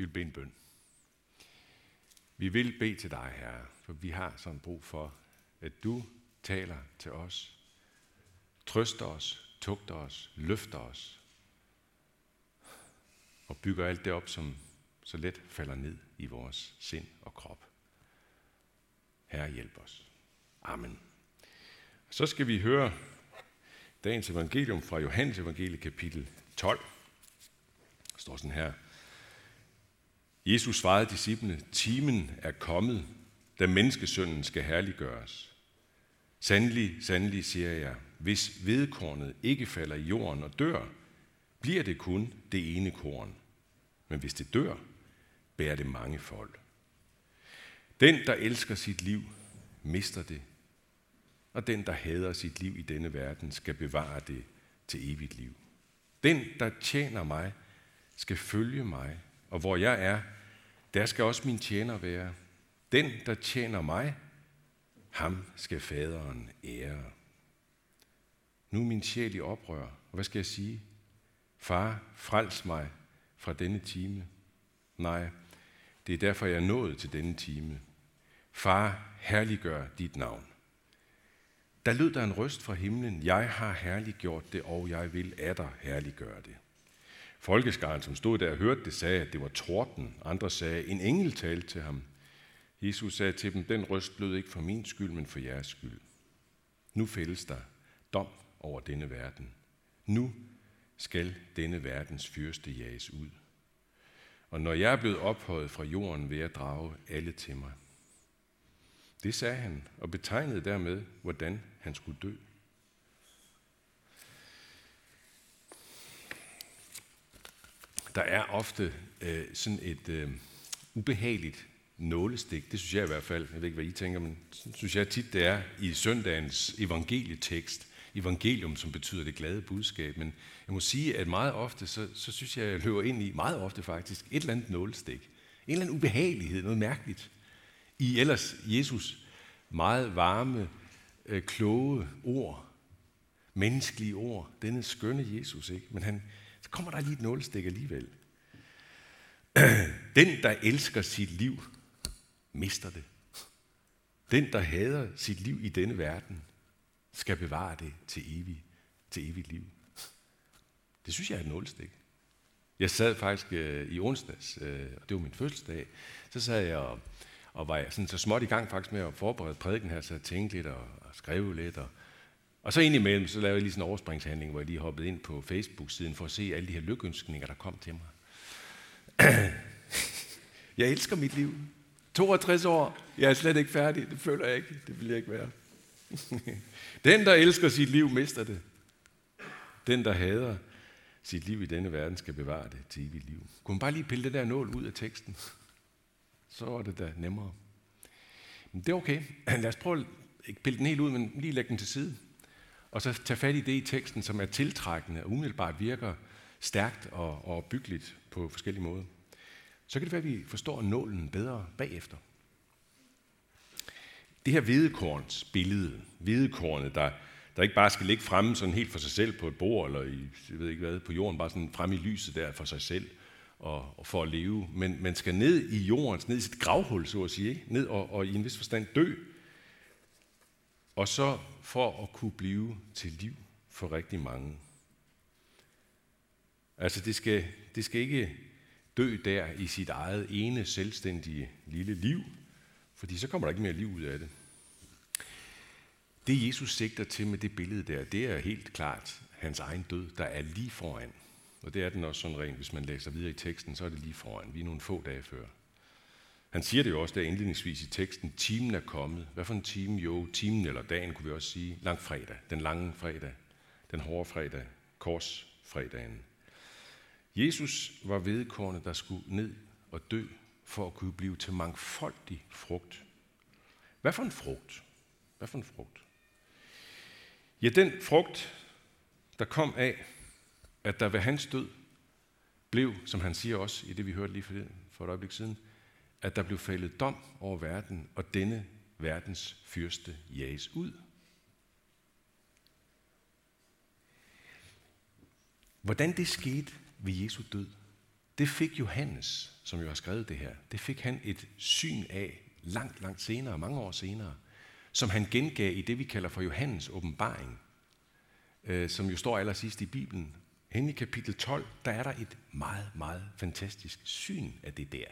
Vi vil bede en bøn. Vi vil bede til dig, Herre, for vi har sådan brug for, at du taler til os, trøster os, tugter os, løfter os og bygger alt det op, som så let falder ned i vores sind og krop. Herre, hjælp os. Amen. Så skal vi høre dagens evangelium fra Johannes evangelie kapitel 12. Der står sådan her. Jesus svarede disciplene, timen er kommet, da menneskesønnen skal herliggøres. Sandelig, sandelig siger jeg, hvis vedkornet ikke falder i jorden og dør, bliver det kun det ene korn. Men hvis det dør, bærer det mange folk. Den, der elsker sit liv, mister det. Og den, der hader sit liv i denne verden, skal bevare det til evigt liv. Den, der tjener mig, skal følge mig, og hvor jeg er, der skal også min tjener være. Den, der tjener mig, ham skal faderen ære. Nu er min sjæl i oprør, og hvad skal jeg sige? Far, frels mig fra denne time. Nej, det er derfor, jeg er nået til denne time. Far, herliggør dit navn. Der lød der en røst fra himlen, jeg har herliggjort det, og jeg vil af dig herliggøre det. Folkeskaren, som stod der og hørte det, sagde, at det var torden. Andre sagde, en engel talte til ham. Jesus sagde til dem, den røst lød ikke for min skyld, men for jeres skyld. Nu fældes der dom over denne verden. Nu skal denne verdens fyrste jages ud. Og når jeg er blevet ophøjet fra jorden, vil jeg drage alle til mig. Det sagde han, og betegnede dermed, hvordan han skulle dø. Der er ofte øh, sådan et øh, ubehageligt nålestik. Det synes jeg i hvert fald. Jeg ved ikke, hvad I tænker, men synes jeg tit, det er i søndagens evangelietekst. Evangelium, som betyder det glade budskab. Men jeg må sige, at meget ofte, så, så synes jeg, jeg løber ind i, meget ofte faktisk, et eller andet nålestik. En eller anden ubehagelighed, noget mærkeligt. I ellers Jesus meget varme, øh, kloge ord, menneskelige ord, denne skønne Jesus, ikke? Men han, kommer der lige et nålestik alligevel. Den, der elsker sit liv, mister det. Den, der hader sit liv i denne verden, skal bevare det til evigt, til evigt liv. Det synes jeg er et nålestik. Jeg sad faktisk øh, i onsdags, øh, og det var min fødselsdag, så sad jeg og, og var sådan så småt i gang faktisk med at forberede prædiken her, så jeg tænkte lidt og, og skrev lidt. Og, og så indimellem, så lavede jeg lige sådan en overspringshandling, hvor jeg lige hoppede ind på Facebook-siden for at se alle de her lykønskninger, der kom til mig. jeg elsker mit liv. 62 år, jeg er slet ikke færdig, det føler jeg ikke, det vil jeg ikke være. Den, der elsker sit liv, mister det. Den, der hader sit liv i denne verden, skal bevare det til evigt liv. Kunne man bare lige pille det der nål ud af teksten? Så var det da nemmere. Men det er okay. Lad os prøve at ikke pille den helt ud, men lige lægge den til side. Og så tage fat i det i teksten, som er tiltrækkende og umiddelbart virker stærkt og, og byggeligt på forskellige måder. Så kan det være, at vi forstår nålen bedre bagefter. Det her hvedekorns billede, hvedekornet, der, der ikke bare skal ligge fremme sådan helt for sig selv på et bord, eller i, jeg ved ikke hvad, på jorden, bare sådan fremme i lyset der for sig selv, og, og for at leve, men man skal ned i jordens, ned i sit gravhul, så at sige, ikke? ned og, og i en vis forstand dø, og så for at kunne blive til liv for rigtig mange. Altså det skal, det skal ikke dø der i sit eget ene selvstændige lille liv, fordi så kommer der ikke mere liv ud af det. Det Jesus sigter til med det billede der, det er helt klart hans egen død, der er lige foran. Og det er den også sådan rent, hvis man læser videre i teksten, så er det lige foran. Vi er nogle få dage før. Han siger det jo også der indledningsvis i teksten, timen er kommet. Hvad for en time? Jo, timen eller dagen kunne vi også sige. Lang fredag, den lange fredag, den hårde fredag, korsfredagen. Jesus var vedkårende, der skulle ned og dø for at kunne blive til mangfoldig frugt. Hvad for en frugt? Hvad for en frugt? Ja, den frugt, der kom af, at der ved hans død blev, som han siger også i det, vi hørte lige for, for et øjeblik siden, at der blev faldet dom over verden, og denne verdens fyrste jages ud. Hvordan det skete ved Jesu død, det fik Johannes, som jo har skrevet det her, det fik han et syn af langt, langt senere, mange år senere, som han gengav i det, vi kalder for Johannes åbenbaring, øh, som jo står allersidst i Bibelen. Hen i kapitel 12, der er der et meget, meget fantastisk syn af det der,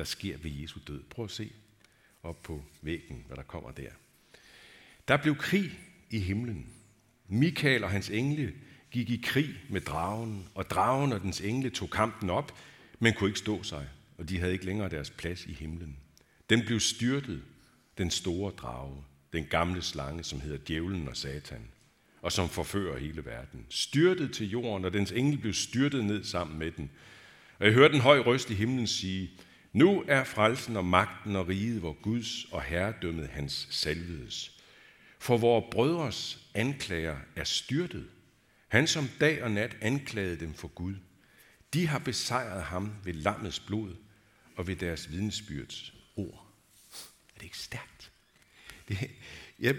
der sker ved Jesu død. Prøv at se op på væggen, hvad der kommer der. Der blev krig i himlen. Mikael og hans engle gik i krig med dragen, og dragen og dens engle tog kampen op, men kunne ikke stå sig, og de havde ikke længere deres plads i himlen. Den blev styrtet, den store drage, den gamle slange, som hedder djævlen og satan, og som forfører hele verden. Styrtet til jorden, og dens engel blev styrtet ned sammen med den. Og jeg hørte en høj røst i himlen sige, nu er frelsen og magten og riget, vor Guds og herredømmet hans salvedes. For vores brødres anklager er styrtet. Han som dag og nat anklagede dem for Gud. De har besejret ham ved lammets blod og ved deres vidnesbyrds ord. Er det ikke stærkt? Det, ja,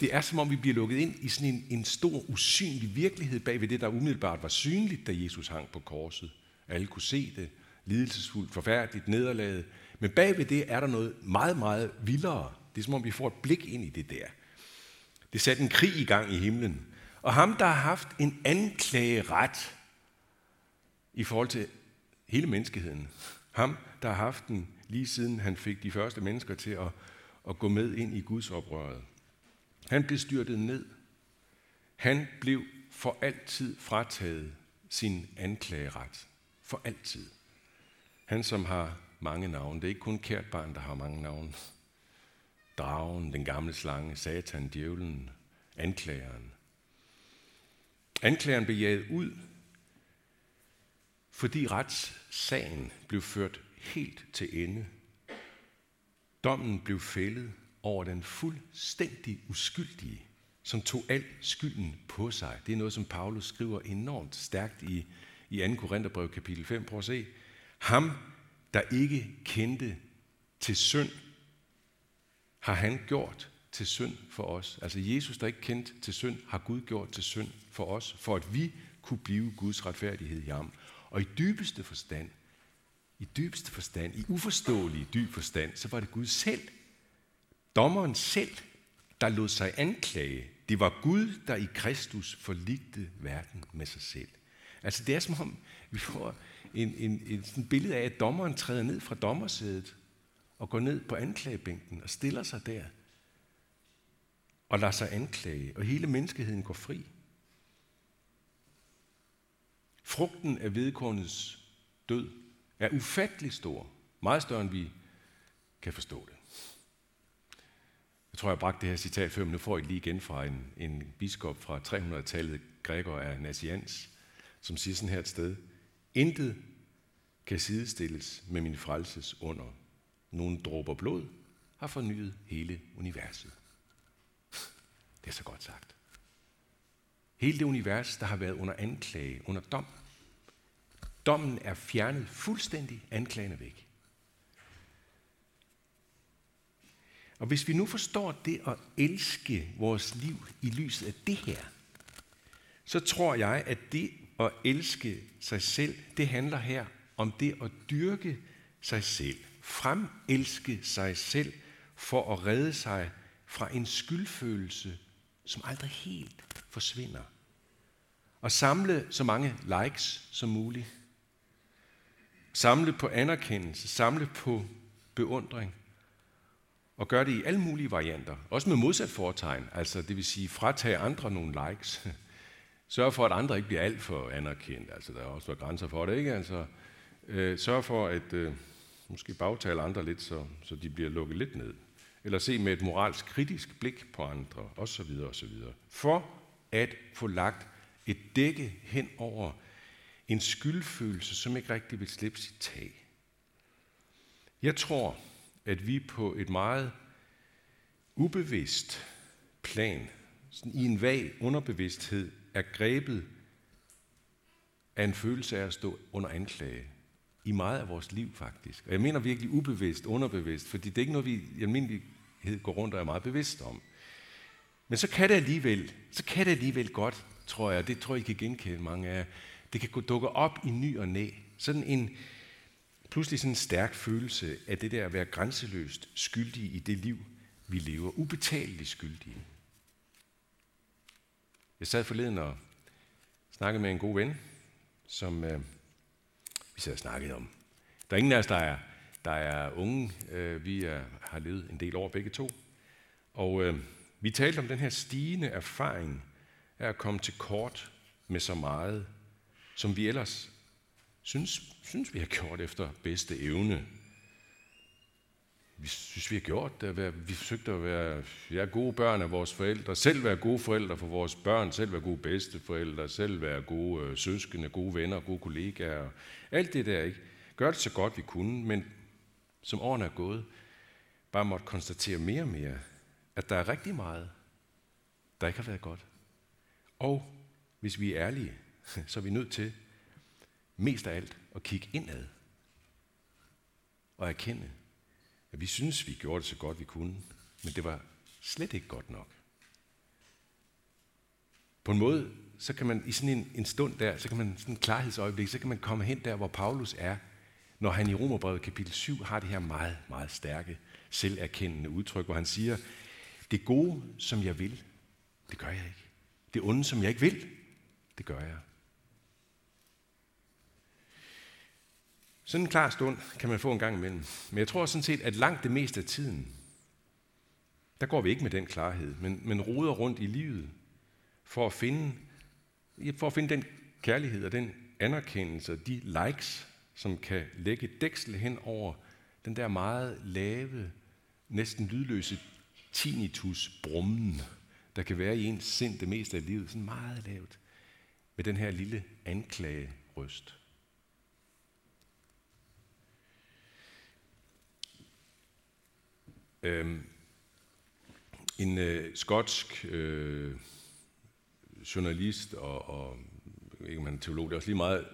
det er som om vi bliver lukket ind i sådan en, en stor usynlig virkelighed bag ved det, der umiddelbart var synligt, da Jesus hang på korset. Alle kunne se det, lidelsesfuldt, forfærdeligt, nederlaget. Men bagved det er der noget meget, meget vildere. Det er som om vi får et blik ind i det der. Det satte en krig i gang i himlen. Og ham, der har haft en anklageret i forhold til hele menneskeheden. Ham, der har haft den lige siden han fik de første mennesker til at, at gå med ind i Guds oprøret. Han blev styrtet ned. Han blev for altid frataget sin anklageret. For altid. Han, som har mange navne. Det er ikke kun kært barn, der har mange navne. Dragen, den gamle slange, satan, djævlen, anklageren. Anklageren blev jaget ud, fordi retssagen blev ført helt til ende. Dommen blev fældet over den fuldstændig uskyldige, som tog al skylden på sig. Det er noget, som Paulus skriver enormt stærkt i, i 2. Korintherbrev kapitel 5. Prøv at se. Ham, der ikke kendte til synd, har han gjort til synd for os. Altså Jesus, der ikke kendte til synd, har Gud gjort til synd for os, for at vi kunne blive Guds retfærdighed i ham. Og i dybeste forstand, i dybeste forstand, i uforståelig dyb forstand, så var det Gud selv, dommeren selv, der lod sig anklage. Det var Gud, der i Kristus forligte verden med sig selv. Altså det er som om, vi får en, en, en sådan billede af, at dommeren træder ned fra dommersædet og går ned på anklagebænken og stiller sig der og lader sig anklage, og hele menneskeheden går fri. Frugten af vedkornets død er ufattelig stor. Meget større, end vi kan forstå det. Jeg tror, jeg har bragt det her citat før, men nu får I lige igen fra en, en biskop fra 300-tallet, Gregor af Nazians, som siger sådan her et sted. Intet kan sidestilles med min frelses under. Nogle dråber blod har fornyet hele universet. Det er så godt sagt. Hele det univers, der har været under anklage, under dom. Dommen er fjernet fuldstændig, anklagen væk. Og hvis vi nu forstår det at elske vores liv i lyset af det her, så tror jeg, at det at elske sig selv, det handler her om det at dyrke sig selv, fremelske sig selv for at redde sig fra en skyldfølelse, som aldrig helt forsvinder. Og samle så mange likes som muligt. Samle på anerkendelse, samle på beundring. Og gør det i alle mulige varianter. Også med modsat foretegn, altså det vil sige fratage andre nogle likes. Sørg for, at andre ikke bliver alt for anerkendt. Altså der er også grænser for det, ikke? Altså, øh, sørg for at øh, måske bagtale andre lidt, så, så de bliver lukket lidt ned. Eller se med et moralsk kritisk blik på andre, osv. osv. For at få lagt et dække hen over en skyldfølelse, som ikke rigtig vil slippe sit tag. Jeg tror, at vi på et meget ubevidst plan, sådan i en vag underbevidsthed, er grebet af en følelse af at stå under anklage i meget af vores liv faktisk. Og jeg mener virkelig ubevidst, underbevidst, fordi det er ikke noget, vi i almindelighed går rundt og er meget bevidst om. Men så kan det alligevel, så kan det alligevel godt, tror jeg, det tror jeg, I kan genkende mange af det kan dukke op i ny og næ, sådan en, pludselig sådan en stærk følelse af det der at være grænseløst skyldig i det liv, vi lever. Ubetaleligt skyldige. Jeg sad forleden og snakkede med en god ven, som øh, vi sad og snakkede om. Der er ingen af os, der er, der er unge. Øh, vi er, har levet en del år begge to. Og øh, vi talte om den her stigende erfaring af at komme til kort med så meget, som vi ellers synes, synes vi har gjort efter bedste evne. Vi synes, vi har gjort det. Vi forsøgte at være ja, gode børn af vores forældre, selv være gode forældre for vores børn, selv være gode bedsteforældre, selv være gode øh, søskende, gode venner, gode kollegaer. Alt det der, ikke? Gør det så godt vi kunne, men som årene er gået, bare måtte konstatere mere og mere, at der er rigtig meget, der ikke har været godt. Og hvis vi er ærlige, så er vi nødt til mest af alt at kigge indad og erkende, at vi synes, vi gjorde det så godt vi kunne, men det var slet ikke godt nok. På en måde, så kan man i sådan en, en stund der, så kan man sådan en klarhedsøjeblik, så kan man komme hen der, hvor Paulus er, når han i Romerbrevet kapitel 7 har det her meget, meget stærke, selverkendende udtryk, hvor han siger, det gode, som jeg vil, det gør jeg ikke. Det onde, som jeg ikke vil, det gør jeg. Sådan en klar stund kan man få en gang imellem. Men jeg tror sådan set, at langt det meste af tiden, der går vi ikke med den klarhed, men, men roder rundt i livet for at finde, for at finde den kærlighed og den anerkendelse og de likes, som kan lægge dæksel hen over den der meget lave, næsten lydløse tinnitus brummen, der kan være i ens sind det meste af livet, sådan meget lavt, med den her lille anklagerøst. Øhm, en øh, skotsk øh, journalist og, og ikke man teolog, det er også lige meget,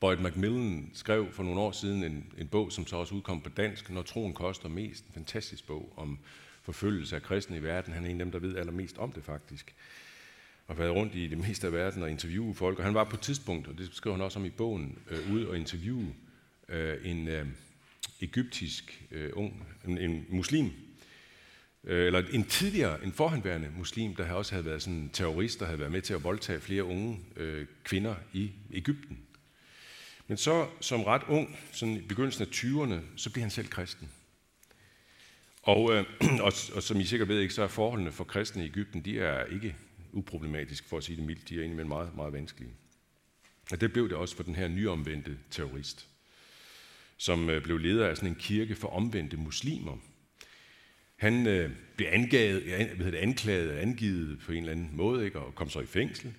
Boyd Macmillan skrev for nogle år siden en, en bog, som så også udkom på dansk, Når troen koster mest. En fantastisk bog om forfølgelse af kristne i verden. Han er en af dem, der ved allermest om det faktisk. Og har været rundt i det meste af verden og interviewe folk. Og han var på et tidspunkt, og det skriver han også om i bogen, øh, ude og interviewe øh, en øh, egyptisk øh, ung, en, en muslim, øh, eller en tidligere, en forhenværende muslim, der også havde været sådan en terrorist, der havde været med til at voldtage flere unge øh, kvinder i Ægypten. Men så som ret ung, sådan i begyndelsen af 20'erne, så bliver han selv kristen. Og, øh, og, og som I sikkert ved, ikke, så er forholdene for kristne i Ægypten, de er ikke uproblematiske, for at sige det mildt. De er egentlig meget, meget vanskelige. Og det blev det også for den her nyomvendte terrorist, som øh, blev leder af sådan en kirke for omvendte muslimer. Han øh, blev angaget, hvad det, anklaget og angivet på en eller anden måde, ikke, og kom så i fængsel,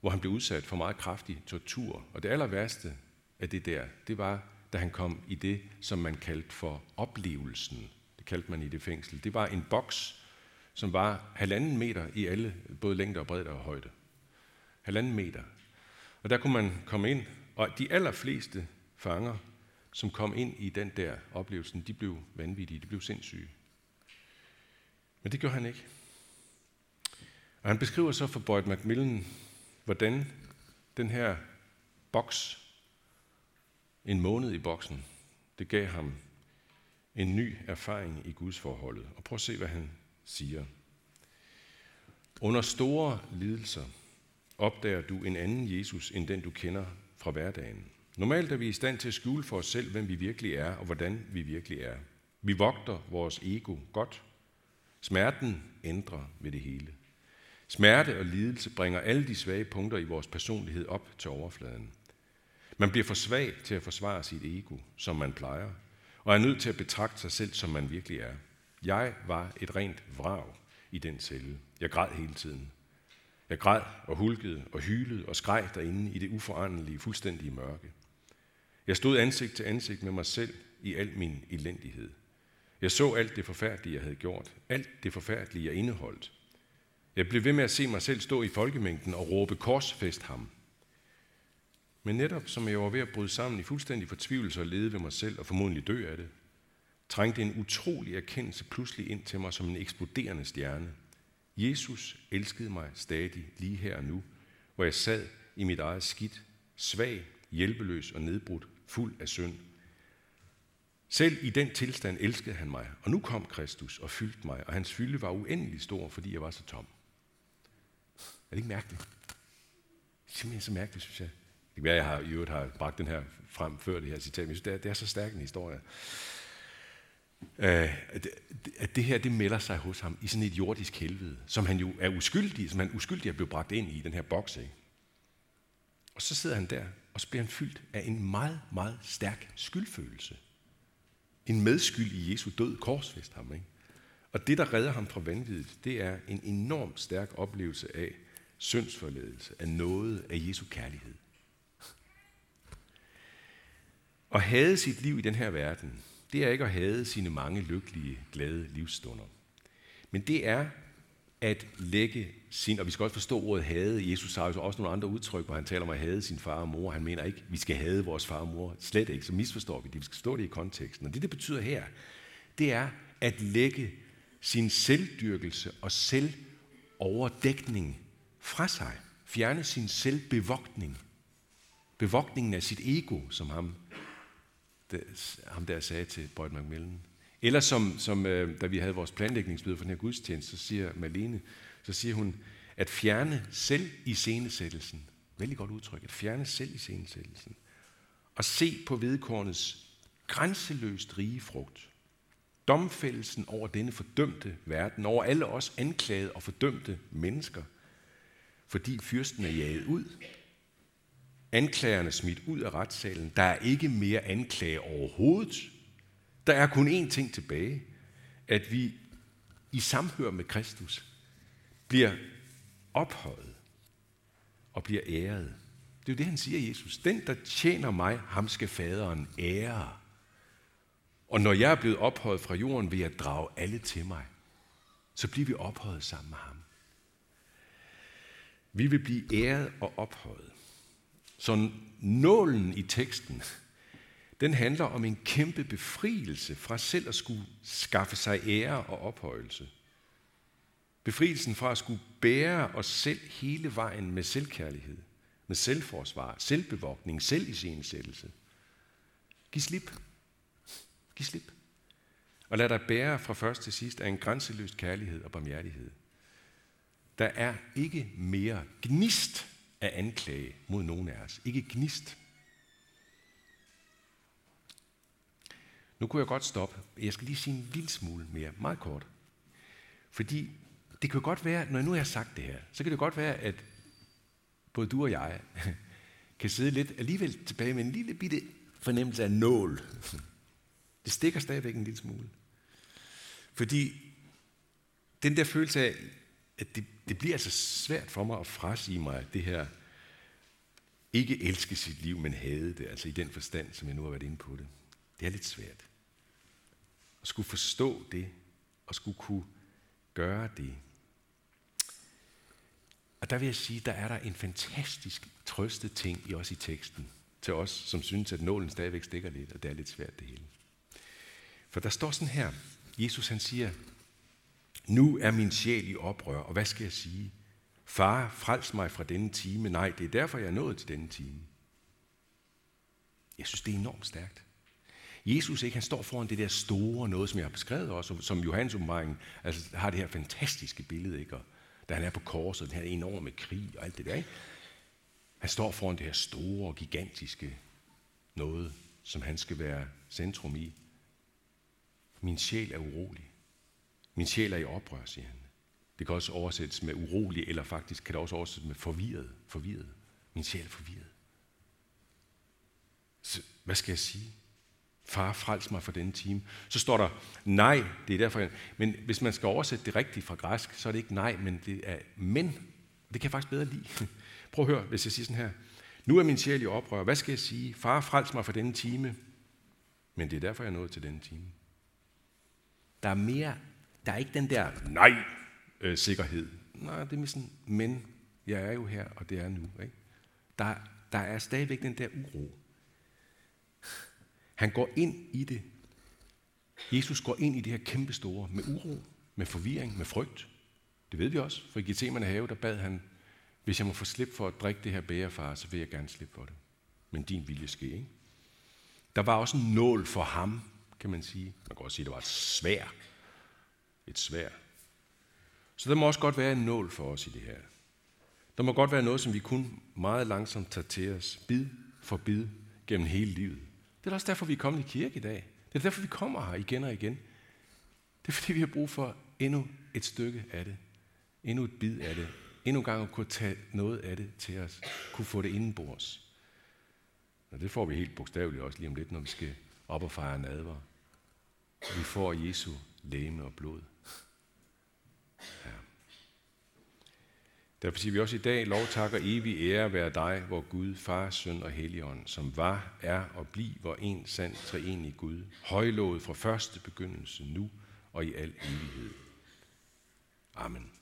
hvor han blev udsat for meget kraftig tortur. Og det aller værste af det der, det var, da han kom i det, som man kaldte for oplevelsen Det kaldte man i det fængsel. Det var en boks, som var halvanden meter i alle, både længde og bredde og højde. Halvanden meter. Og der kunne man komme ind, og de allerfleste fanger, som kom ind i den der oplevelse, de blev vanvittige, de blev sindssyge. Men det gjorde han ikke. Og han beskriver så for Boyd Macmillan, hvordan den her boks, en måned i boksen, det gav ham en ny erfaring i Guds forholdet. Og prøv at se, hvad han siger. Under store lidelser opdager du en anden Jesus, end den du kender fra hverdagen. Normalt er vi i stand til at skjule for os selv, hvem vi virkelig er, og hvordan vi virkelig er. Vi vogter vores ego godt. Smerten ændrer ved det hele. Smerte og lidelse bringer alle de svage punkter i vores personlighed op til overfladen. Man bliver for svag til at forsvare sit ego, som man plejer, og er nødt til at betragte sig selv, som man virkelig er. Jeg var et rent vrag i den celle. Jeg græd hele tiden. Jeg græd og hulkede og hylede og skreg derinde i det uforandelige, fuldstændige mørke. Jeg stod ansigt til ansigt med mig selv i al min elendighed. Jeg så alt det forfærdelige, jeg havde gjort. Alt det forfærdelige, jeg indeholdt. Jeg blev ved med at se mig selv stå i folkemængden og råbe korsfest ham. Men netop som jeg var ved at bryde sammen i fuldstændig fortvivlelse og lede ved mig selv og formodentlig dø af det, trængte en utrolig erkendelse pludselig ind til mig som en eksploderende stjerne. Jesus elskede mig stadig lige her og nu, hvor jeg sad i mit eget skidt, svag hjælpeløs og nedbrudt, fuld af synd. Selv i den tilstand elskede han mig, og nu kom Kristus og fyldte mig, og hans fylde var uendelig stor, fordi jeg var så tom. Er det ikke mærkeligt? Det er simpelthen så mærkeligt, synes jeg. Det kan være, jeg har, i øvrigt har bragt den her frem før det her citat, men jeg synes, det er, det er så stærk en historie. Øh, at det her, det melder sig hos ham i sådan et jordisk helvede, som han jo er uskyldig, som han uskyldig er blevet bragt ind i, den her boks. Ikke? Og så sidder han der, og så bliver han fyldt af en meget, meget stærk skyldfølelse. En medskyld i Jesu død korsfæst ham. Ikke? Og det, der redder ham fra vanvittigt, det er en enorm stærk oplevelse af syndsforledelse, af noget af Jesu kærlighed. At have sit liv i den her verden, det er ikke at have sine mange lykkelige, glade livsstunder. Men det er at lægge sin, og vi skal også forstå ordet hade. Jesus har jo også nogle andre udtryk, hvor han taler om at hade sin far og mor. Han mener ikke, at vi skal hade vores far og mor. Slet ikke, så misforstår vi det. Vi skal stå det i konteksten. Og det, det betyder her, det er at lægge sin selvdyrkelse og selvoverdækning fra sig. Fjerne sin selvbevogtning. Bevogtningen af sit ego, som ham ham der sagde til Boyd Macmillan. Eller som, som øh, da vi havde vores planlægningsmøde for den her gudstjeneste, så siger Malene, så siger hun, at fjerne selv i scenesættelsen. Vældig godt udtryk. At fjerne selv i scenesættelsen. Og se på vedkornets grænseløst rige frugt. Domfældelsen over denne fordømte verden, over alle os anklagede og fordømte mennesker, fordi fyrsten er jaget ud, Anklagerne smidt ud af retssalen. Der er ikke mere anklage overhovedet. Der er kun én ting tilbage. At vi i samhør med Kristus bliver ophøjet og bliver æret. Det er jo det, han siger, Jesus. Den, der tjener mig, ham skal faderen ære. Og når jeg er blevet ophøjet fra jorden, vil jeg drage alle til mig. Så bliver vi ophøjet sammen med ham. Vi vil blive æret og ophøjet. Så nålen i teksten, den handler om en kæmpe befrielse fra selv at skulle skaffe sig ære og ophøjelse. Befrielsen fra at skulle bære os selv hele vejen med selvkærlighed, med selvforsvar, selvbevogtning, selvisensættelse. Giv slip. Giv slip. Og lad dig bære fra først til sidst af en grænseløst kærlighed og barmhjertighed. Der er ikke mere gnist af anklage mod nogen af os. Ikke gnist. Nu kunne jeg godt stoppe. Jeg skal lige sige en lille smule mere, meget kort. Fordi det kan jo godt være, når jeg nu har sagt det her, så kan det godt være, at både du og jeg kan sidde lidt alligevel tilbage med en lille bitte fornemmelse af nål. Det stikker stadigvæk en lille smule. Fordi den der følelse af, at det, det bliver altså svært for mig at frasige mig det her, ikke elske sit liv, men hade det, altså i den forstand, som jeg nu har været inde på det. Det er lidt svært. Skulle forstå det, og skulle kunne gøre det. Og der vil jeg sige, der er der en fantastisk trøstet ting i os i teksten, til os, som synes, at nålen stadigvæk stikker lidt, og det er lidt svært det hele. For der står sådan her, Jesus han siger, nu er min sjæl i oprør, og hvad skal jeg sige? Far, frels mig fra denne time. Nej, det er derfor, jeg er nået til denne time. Jeg synes, det er enormt stærkt. Jesus ikke, han står foran det der store noget, som jeg har beskrevet også, som Johannes åbenbaring altså, har det her fantastiske billede, ikke? Og da han er på korset, den her enorme krig og alt det der. Ikke? Han står foran det her store, gigantiske noget, som han skal være centrum i. Min sjæl er urolig. Min sjæl er i oprør, siger han. Det kan også oversættes med urolig, eller faktisk kan det også oversættes med forvirret. forvirret. Min sjæl er forvirret. Så, hvad skal jeg sige? Far, frels mig for denne time. Så står der nej, det er derfor, jeg, men hvis man skal oversætte det rigtigt fra græsk, så er det ikke nej, men det er men. Det kan jeg faktisk bedre lide. Prøv at høre, hvis jeg siger sådan her. Nu er min sjæl i oprør. Hvad skal jeg sige? Far, frels mig for denne time. Men det er derfor, jeg er nået til denne time. Der er mere der er ikke den der nej-sikkerhed. Øh, nej, det er sådan, men jeg er jo her, og det er nu. Ikke? Der, der er stadigvæk den der uro. Han går ind i det. Jesus går ind i det her kæmpe store med uro, med forvirring, med frygt. Det ved vi også, for i Gethsemane have, der bad han, hvis jeg må få slip for at drikke det her bærefar, så vil jeg gerne slippe for det. men din vilje ske. Ikke? Der var også en nål for ham, kan man sige. Man kan også sige, at det var et svær. Et svær. Så der må også godt være en nål for os i det her. Der må godt være noget, som vi kun meget langsomt tager til os, bid for bid, gennem hele livet. Det er også derfor, vi er kommet i kirke i dag. Det er derfor, vi kommer her igen og igen. Det er fordi, vi har brug for endnu et stykke af det. Endnu et bid af det. Endnu en gang at kunne tage noget af det til os. Kunne få det indenbords. Og det får vi helt bogstaveligt også lige om lidt, når vi skal op og fejre nadver. Vi får Jesu læme og blod. Ja. Derfor siger vi også i dag, lov takker evig ære være dig, hvor Gud, Far, Søn og Helligånd, som var, er og bliver en sand treenig Gud, højlået fra første begyndelse nu og i al evighed. Amen.